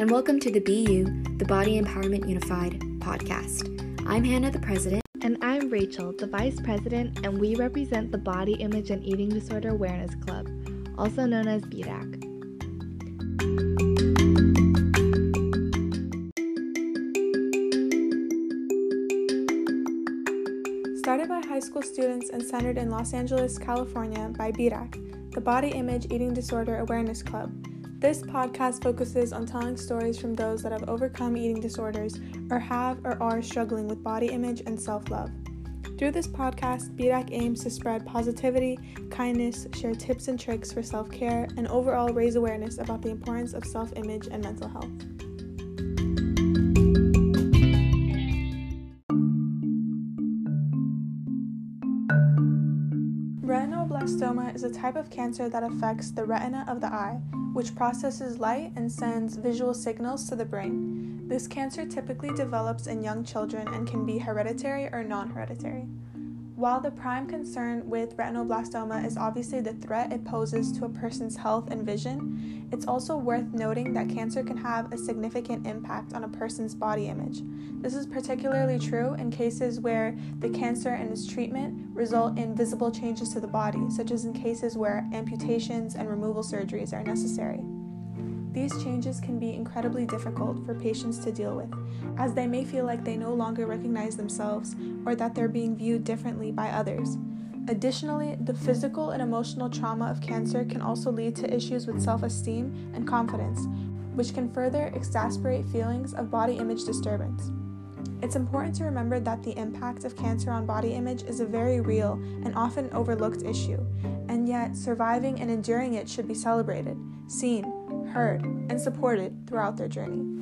and welcome to the BU, the Body Empowerment Unified podcast. I'm Hannah, the president. And I'm Rachel, the vice president, and we represent the Body Image and Eating Disorder Awareness Club, also known as BDAC. Started by high school students and centered in Los Angeles, California by BDAC, the Body Image Eating Disorder Awareness Club. This podcast focuses on telling stories from those that have overcome eating disorders or have or are struggling with body image and self love. Through this podcast, BDAC aims to spread positivity, kindness, share tips and tricks for self care, and overall raise awareness about the importance of self image and mental health. A type of cancer that affects the retina of the eye, which processes light and sends visual signals to the brain. This cancer typically develops in young children and can be hereditary or non hereditary. While the prime concern with retinoblastoma is obviously the threat it poses to a person's health and vision, it's also worth noting that cancer can have a significant impact on a person's body image. This is particularly true in cases where the cancer and its treatment result in visible changes to the body, such as in cases where amputations and removal surgeries are necessary. These changes can be incredibly difficult for patients to deal with, as they may feel like they no longer recognize themselves or that they're being viewed differently by others. Additionally, the physical and emotional trauma of cancer can also lead to issues with self esteem and confidence, which can further exacerbate feelings of body image disturbance. It's important to remember that the impact of cancer on body image is a very real and often overlooked issue, and yet surviving and enduring it should be celebrated, seen, heard, and supported throughout their journey.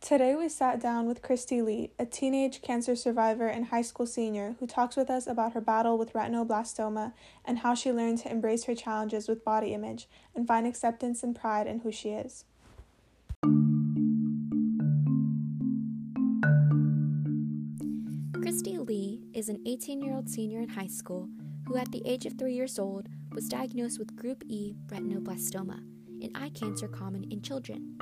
Today, we sat down with Christy Lee, a teenage cancer survivor and high school senior, who talks with us about her battle with retinoblastoma and how she learned to embrace her challenges with body image and find acceptance and pride in who she is. Christy Lee is an 18 year old senior in high school who, at the age of three years old, was diagnosed with Group E retinoblastoma, an eye cancer common in children.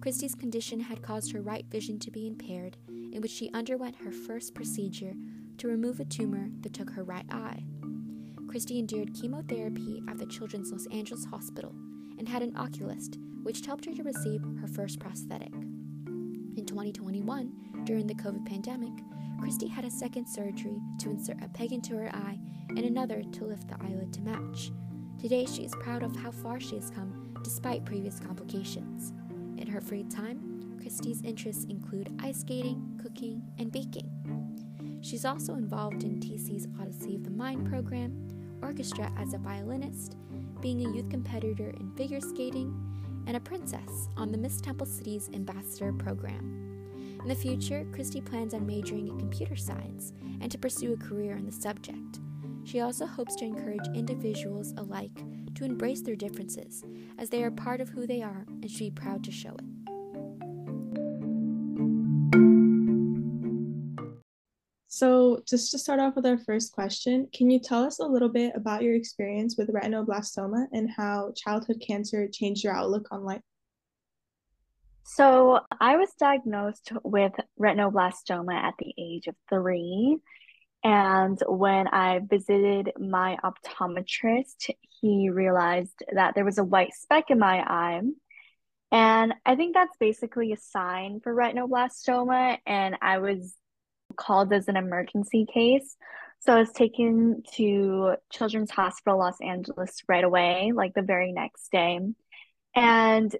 Christy's condition had caused her right vision to be impaired, in which she underwent her first procedure to remove a tumor that took her right eye. Christy endured chemotherapy at the Children's Los Angeles Hospital and had an ocularist, which helped her to receive her first prosthetic. In 2021, during the COVID pandemic, Christy had a second surgery to insert a peg into her eye and another to lift the eyelid to match. Today, she is proud of how far she has come despite previous complications. In her free time, Christy's interests include ice skating, cooking, and baking. She's also involved in TC's Odyssey of the Mind program, orchestra as a violinist, being a youth competitor in figure skating, and a princess on the Miss Temple City's Ambassador program. In the future, Christy plans on majoring in computer science and to pursue a career in the subject. She also hopes to encourage individuals alike to embrace their differences, as they are part of who they are and should be proud to show it. So, just to start off with our first question, can you tell us a little bit about your experience with retinoblastoma and how childhood cancer changed your outlook on life? So, I was diagnosed with retinoblastoma at the age of three. And when I visited my optometrist, he realized that there was a white speck in my eye. And I think that's basically a sign for retinoblastoma. And I was called as an emergency case. So I was taken to Children's Hospital Los Angeles right away, like the very next day. And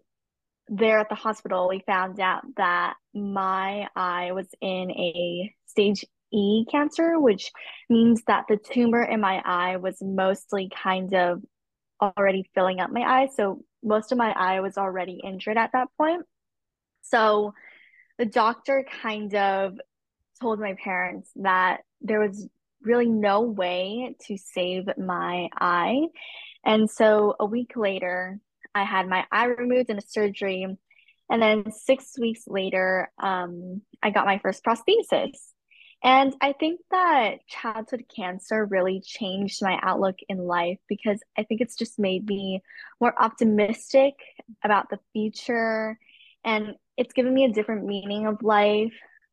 there at the hospital, we found out that my eye was in a stage E cancer, which means that the tumor in my eye was mostly kind of already filling up my eye. So most of my eye was already injured at that point. So the doctor kind of told my parents that there was really no way to save my eye. And so a week later, I had my eye removed in a surgery. And then six weeks later, um, I got my first prosthesis. And I think that childhood cancer really changed my outlook in life because I think it's just made me more optimistic about the future. And it's given me a different meaning of life,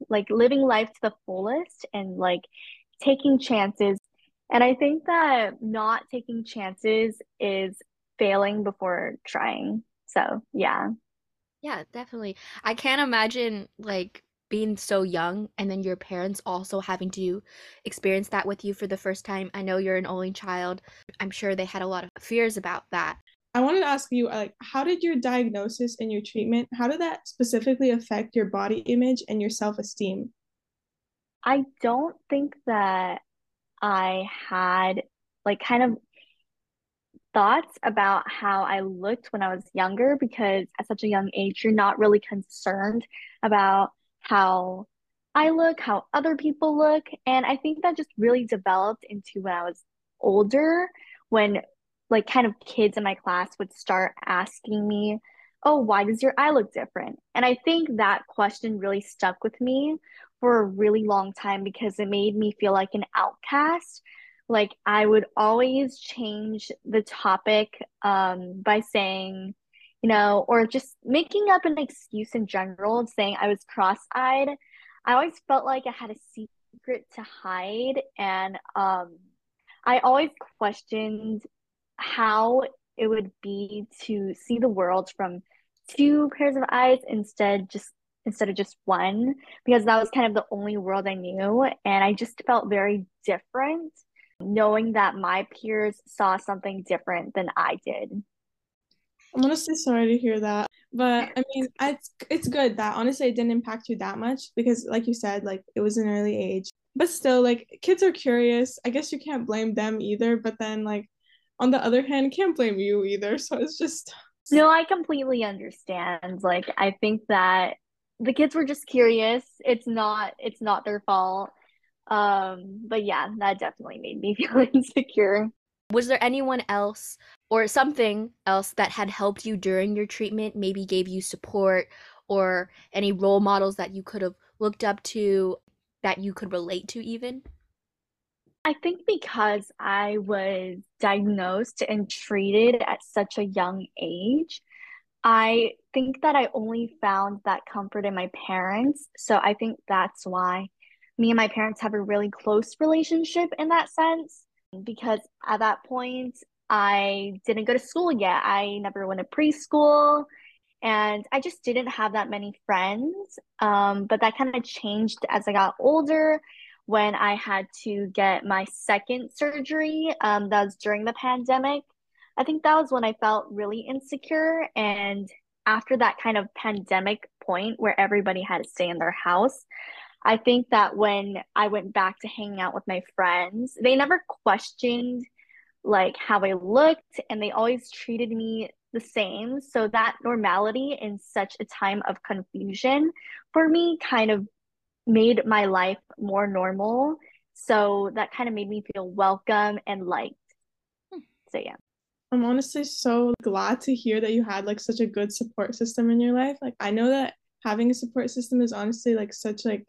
like living life to the fullest and like taking chances. And I think that not taking chances is failing before trying. So, yeah. Yeah, definitely. I can't imagine like being so young and then your parents also having to experience that with you for the first time. I know you're an only child. I'm sure they had a lot of fears about that. I wanted to ask you like how did your diagnosis and your treatment how did that specifically affect your body image and your self-esteem? I don't think that I had like kind of thoughts about how I looked when I was younger because at such a young age, you're not really concerned about how I look, how other people look. And I think that just really developed into when I was older, when like kind of kids in my class would start asking me, Oh, why does your eye look different? And I think that question really stuck with me for a really long time because it made me feel like an outcast. Like I would always change the topic um, by saying, you know, or just making up an excuse in general, of saying I was cross eyed. I always felt like I had a secret to hide. And um, I always questioned how it would be to see the world from two pairs of eyes instead just instead of just one because that was kind of the only world I knew and I just felt very different knowing that my peers saw something different than I did. I'm honestly sorry to hear that. But I mean, it's it's good that honestly it didn't impact you that much because like you said, like it was an early age. But still, like kids are curious. I guess you can't blame them either, but then like on the other hand, can't blame you either. So it's just No, I completely understand. Like I think that the kids were just curious. It's not it's not their fault. Um, but yeah, that definitely made me feel insecure. Was there anyone else or something else that had helped you during your treatment, maybe gave you support or any role models that you could have looked up to that you could relate to even? I think because I was diagnosed and treated at such a young age, I think that I only found that comfort in my parents. So I think that's why me and my parents have a really close relationship in that sense. Because at that point, I didn't go to school yet. I never went to preschool and I just didn't have that many friends. Um, but that kind of changed as I got older when I had to get my second surgery. Um, that was during the pandemic. I think that was when I felt really insecure. And after that kind of pandemic point where everybody had to stay in their house, I think that when I went back to hanging out with my friends, they never questioned like how I looked and they always treated me the same. So that normality in such a time of confusion for me kind of made my life more normal. So that kind of made me feel welcome and liked. Hmm. So yeah. I'm honestly so glad to hear that you had like such a good support system in your life. Like I know that having a support system is honestly like such like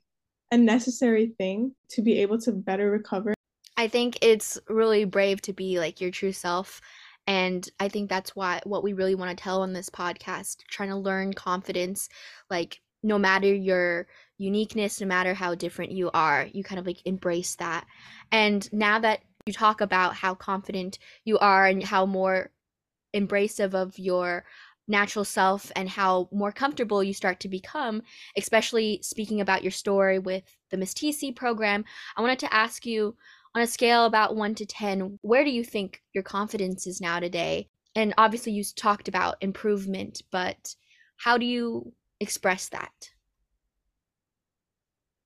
a necessary thing to be able to better recover. I think it's really brave to be like your true self and I think that's why what we really want to tell on this podcast, trying to learn confidence like no matter your uniqueness, no matter how different you are, you kind of like embrace that. And now that you talk about how confident you are and how more embracive of your natural self and how more comfortable you start to become, especially speaking about your story with the Miss TC program, I wanted to ask you on a scale about 1 to 10, where do you think your confidence is now today? And obviously you talked about improvement, but how do you express that?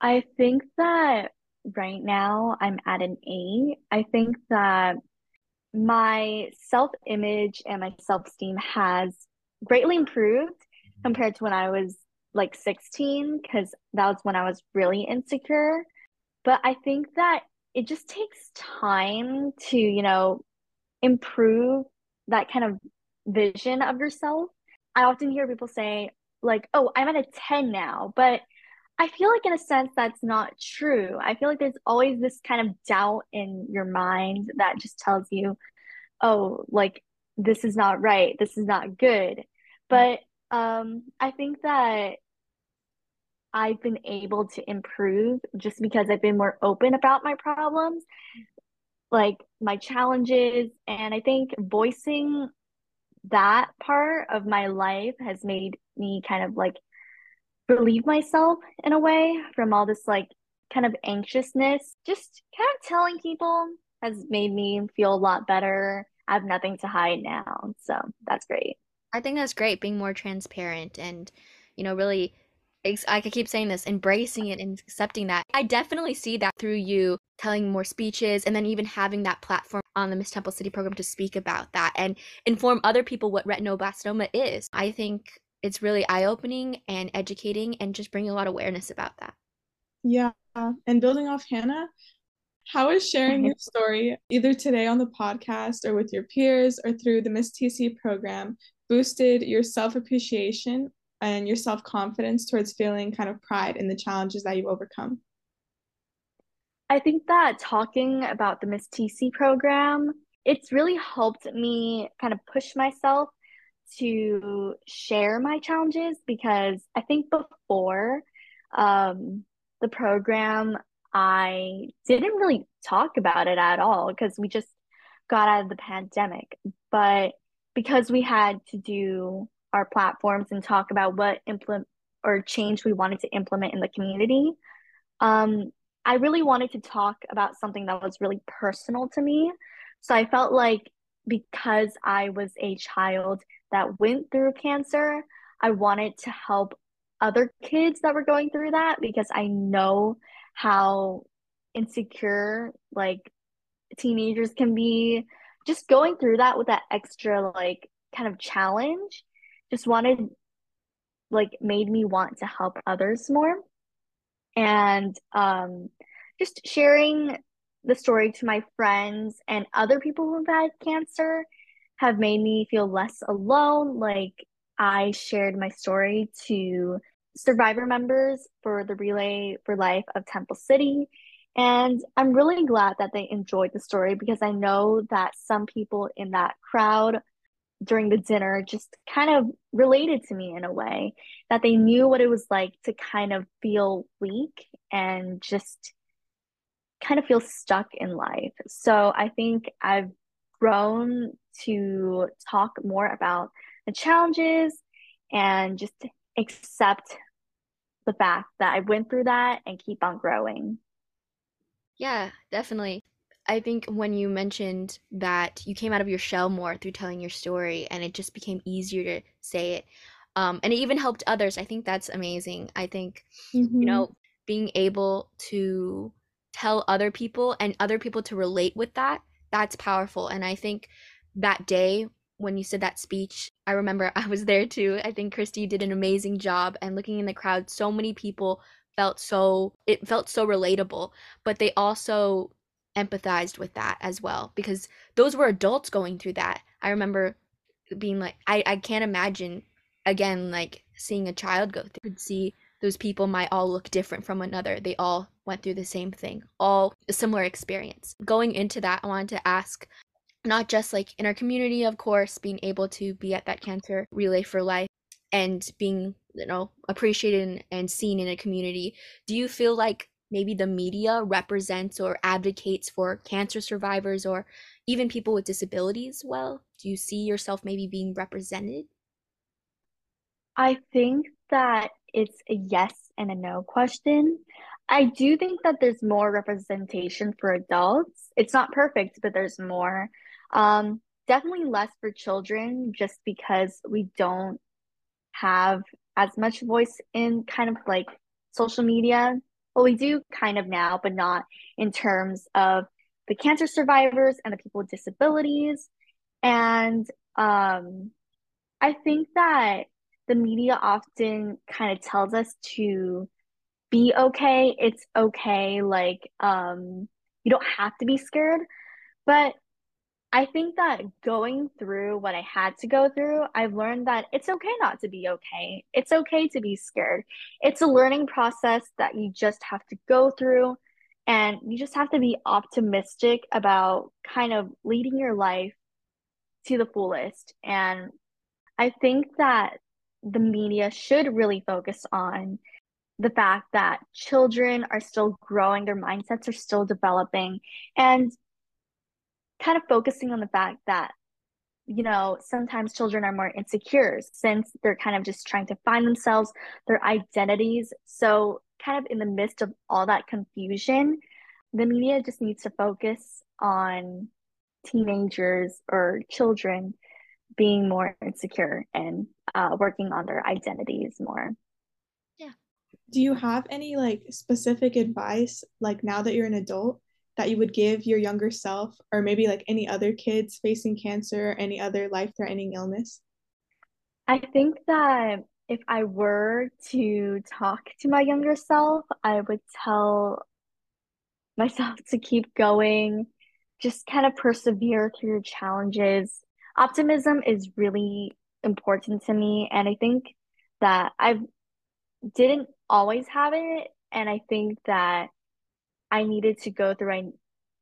I think that right now I'm at an A. I think that my self image and my self esteem has greatly improved mm-hmm. compared to when I was like 16, because that was when I was really insecure. But I think that it just takes time to, you know, improve that kind of vision of yourself. I often hear people say, like, oh, I'm at a 10 now, but I feel like in a sense that's not true. I feel like there's always this kind of doubt in your mind that just tells you, oh, like this is not right, this is not good. But um I think that I've been able to improve just because I've been more open about my problems, like my challenges, and I think voicing that part of my life has made me kind of like relieve myself in a way from all this like kind of anxiousness. Just kind of telling people has made me feel a lot better. I have nothing to hide now. So that's great. I think that's great being more transparent and, you know, really I could keep saying this, embracing it and accepting that. I definitely see that through you telling more speeches and then even having that platform on the Miss Temple City program to speak about that and inform other people what retinoblastoma is. I think it's really eye-opening and educating and just bringing a lot of awareness about that. Yeah, and building off Hannah, how is sharing your story either today on the podcast or with your peers or through the Miss TC program boosted your self-appreciation and your self-confidence towards feeling kind of pride in the challenges that you've overcome? I think that talking about the Miss TC program, it's really helped me kind of push myself to share my challenges because I think before um, the program, I didn't really talk about it at all because we just got out of the pandemic. But because we had to do our platforms and talk about what implement or change we wanted to implement in the community, um, I really wanted to talk about something that was really personal to me. So I felt like because I was a child that went through cancer, I wanted to help other kids that were going through that because I know how insecure like teenagers can be just going through that with that extra like kind of challenge just wanted like made me want to help others more and um just sharing the story to my friends and other people who've had cancer have made me feel less alone. Like I shared my story to survivor members for the Relay for Life of Temple City. And I'm really glad that they enjoyed the story because I know that some people in that crowd during the dinner just kind of related to me in a way that they knew what it was like to kind of feel weak and just kind of feel stuck in life. So I think I've grown to talk more about the challenges and just accept the fact that I went through that and keep on growing. Yeah, definitely. I think when you mentioned that you came out of your shell more through telling your story and it just became easier to say it, um, and it even helped others, I think that's amazing. I think, mm-hmm. you know, being able to tell other people and other people to relate with that that's powerful and i think that day when you said that speech i remember i was there too i think christy did an amazing job and looking in the crowd so many people felt so it felt so relatable but they also empathized with that as well because those were adults going through that i remember being like i i can't imagine again like seeing a child go through could see those people might all look different from another. They all went through the same thing, all a similar experience. Going into that, I wanted to ask not just like in our community, of course, being able to be at that cancer relay for life and being, you know, appreciated and seen in a community. Do you feel like maybe the media represents or advocates for cancer survivors or even people with disabilities well? Do you see yourself maybe being represented? I think that it's a yes and a no question. I do think that there's more representation for adults. It's not perfect, but there's more. Um, definitely less for children just because we don't have as much voice in kind of like social media. Well, we do kind of now, but not in terms of the cancer survivors and the people with disabilities. And um, I think that the media often kind of tells us to be okay. It's okay. Like, um, you don't have to be scared. But I think that going through what I had to go through, I've learned that it's okay not to be okay. It's okay to be scared. It's a learning process that you just have to go through, and you just have to be optimistic about kind of leading your life to the fullest. And I think that the media should really focus on the fact that children are still growing, their mindsets are still developing, and kind of focusing on the fact that you know sometimes children are more insecure since they're kind of just trying to find themselves their identities. So kind of in the midst of all that confusion the media just needs to focus on teenagers or children being more insecure and uh, working on their identities more. Yeah. Do you have any like specific advice like now that you're an adult that you would give your younger self or maybe like any other kids facing cancer or any other life threatening illness? I think that if I were to talk to my younger self, I would tell myself to keep going, just kind of persevere through your challenges. Optimism is really important to me, and I think that I didn't always have it, and I think that I needed to go through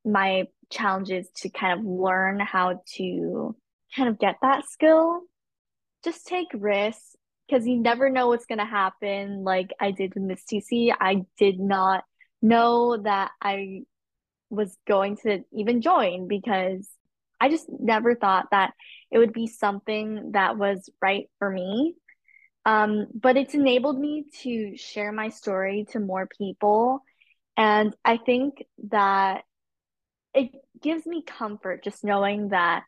my challenges to kind of learn how to kind of get that skill. Just take risks because you never know what's going to happen. Like I did with Miss TC, I did not know that I was going to even join because I just never thought that it would be something that was right for me. Um, but it's enabled me to share my story to more people and I think that it gives me comfort just knowing that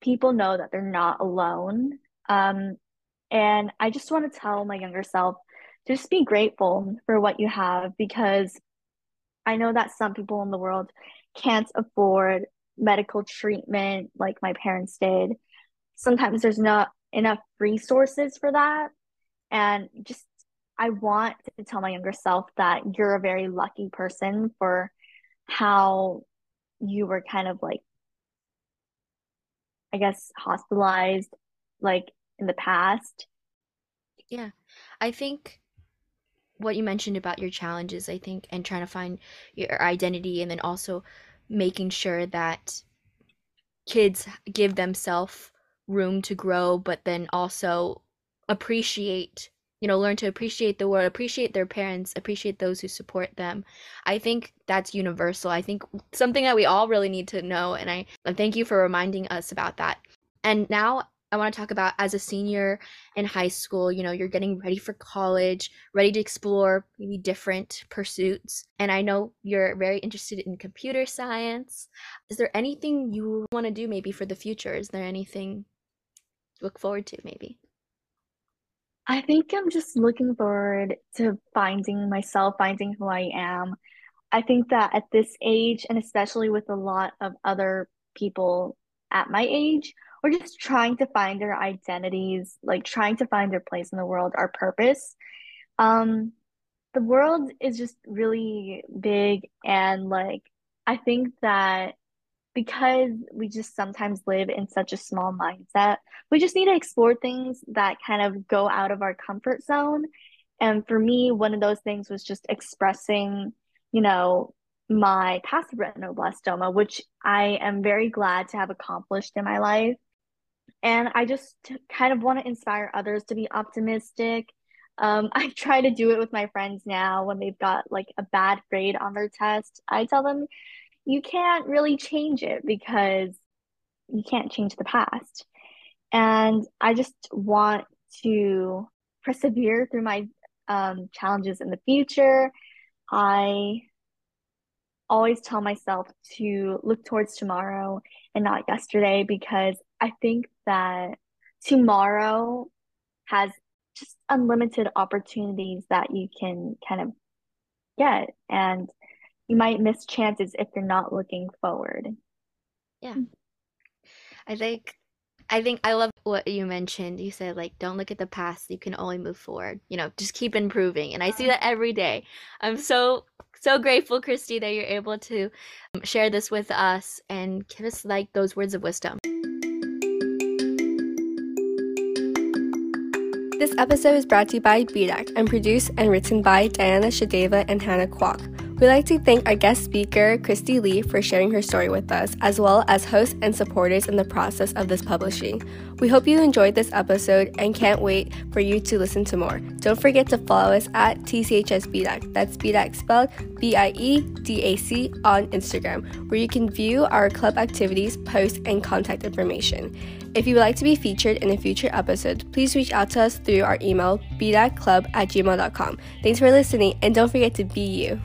people know that they're not alone. Um, and I just want to tell my younger self just be grateful for what you have because I know that some people in the world can't afford medical treatment like my parents did. Sometimes there's not enough resources for that. And just I want to tell my younger self that you're a very lucky person for how you were kind of like, I guess, hospitalized like in the past. Yeah. I think what you mentioned about your challenges, I think, and trying to find your identity and then also making sure that kids give themselves room to grow, but then also appreciate you know learn to appreciate the world appreciate their parents appreciate those who support them. I think that's universal. I think something that we all really need to know and i thank you for reminding us about that. And now i want to talk about as a senior in high school you know you're getting ready for college ready to explore maybe different pursuits. And i know you're very interested in computer science. Is there anything you want to do maybe for the future? Is there anything to look forward to maybe I think I'm just looking forward to finding myself, finding who I am. I think that at this age, and especially with a lot of other people at my age, we're just trying to find their identities, like trying to find their place in the world, our purpose. Um, the world is just really big, and like I think that because we just sometimes live in such a small mindset, we just need to explore things that kind of go out of our comfort zone. And for me, one of those things was just expressing, you know, my passive retinoblastoma, which I am very glad to have accomplished in my life. And I just kind of want to inspire others to be optimistic. Um, I try to do it with my friends now when they've got like a bad grade on their test. I tell them, you can't really change it because you can't change the past. And I just want to persevere through my um, challenges in the future. I always tell myself to look towards tomorrow and not yesterday because I think that tomorrow has just unlimited opportunities that you can kind of get. And you might miss chances if you're not looking forward. Yeah. I think I think I love what you mentioned. You said like don't look at the past, you can only move forward. You know, just keep improving. And I see that every day. I'm so so grateful, Christy, that you're able to um, share this with us and give us like those words of wisdom. This episode is brought to you by BDAC and produced and written by Diana Shadeva and Hannah Kwok. We'd like to thank our guest speaker, Christy Lee, for sharing her story with us, as well as hosts and supporters in the process of this publishing. We hope you enjoyed this episode and can't wait for you to listen to more. Don't forget to follow us at TCHS BDAC. That's BDAC spelled B I E D A C on Instagram, where you can view our club activities, posts, and contact information. If you would like to be featured in a future episode, please reach out to us through our email, bdaclub at gmail.com. Thanks for listening, and don't forget to be you.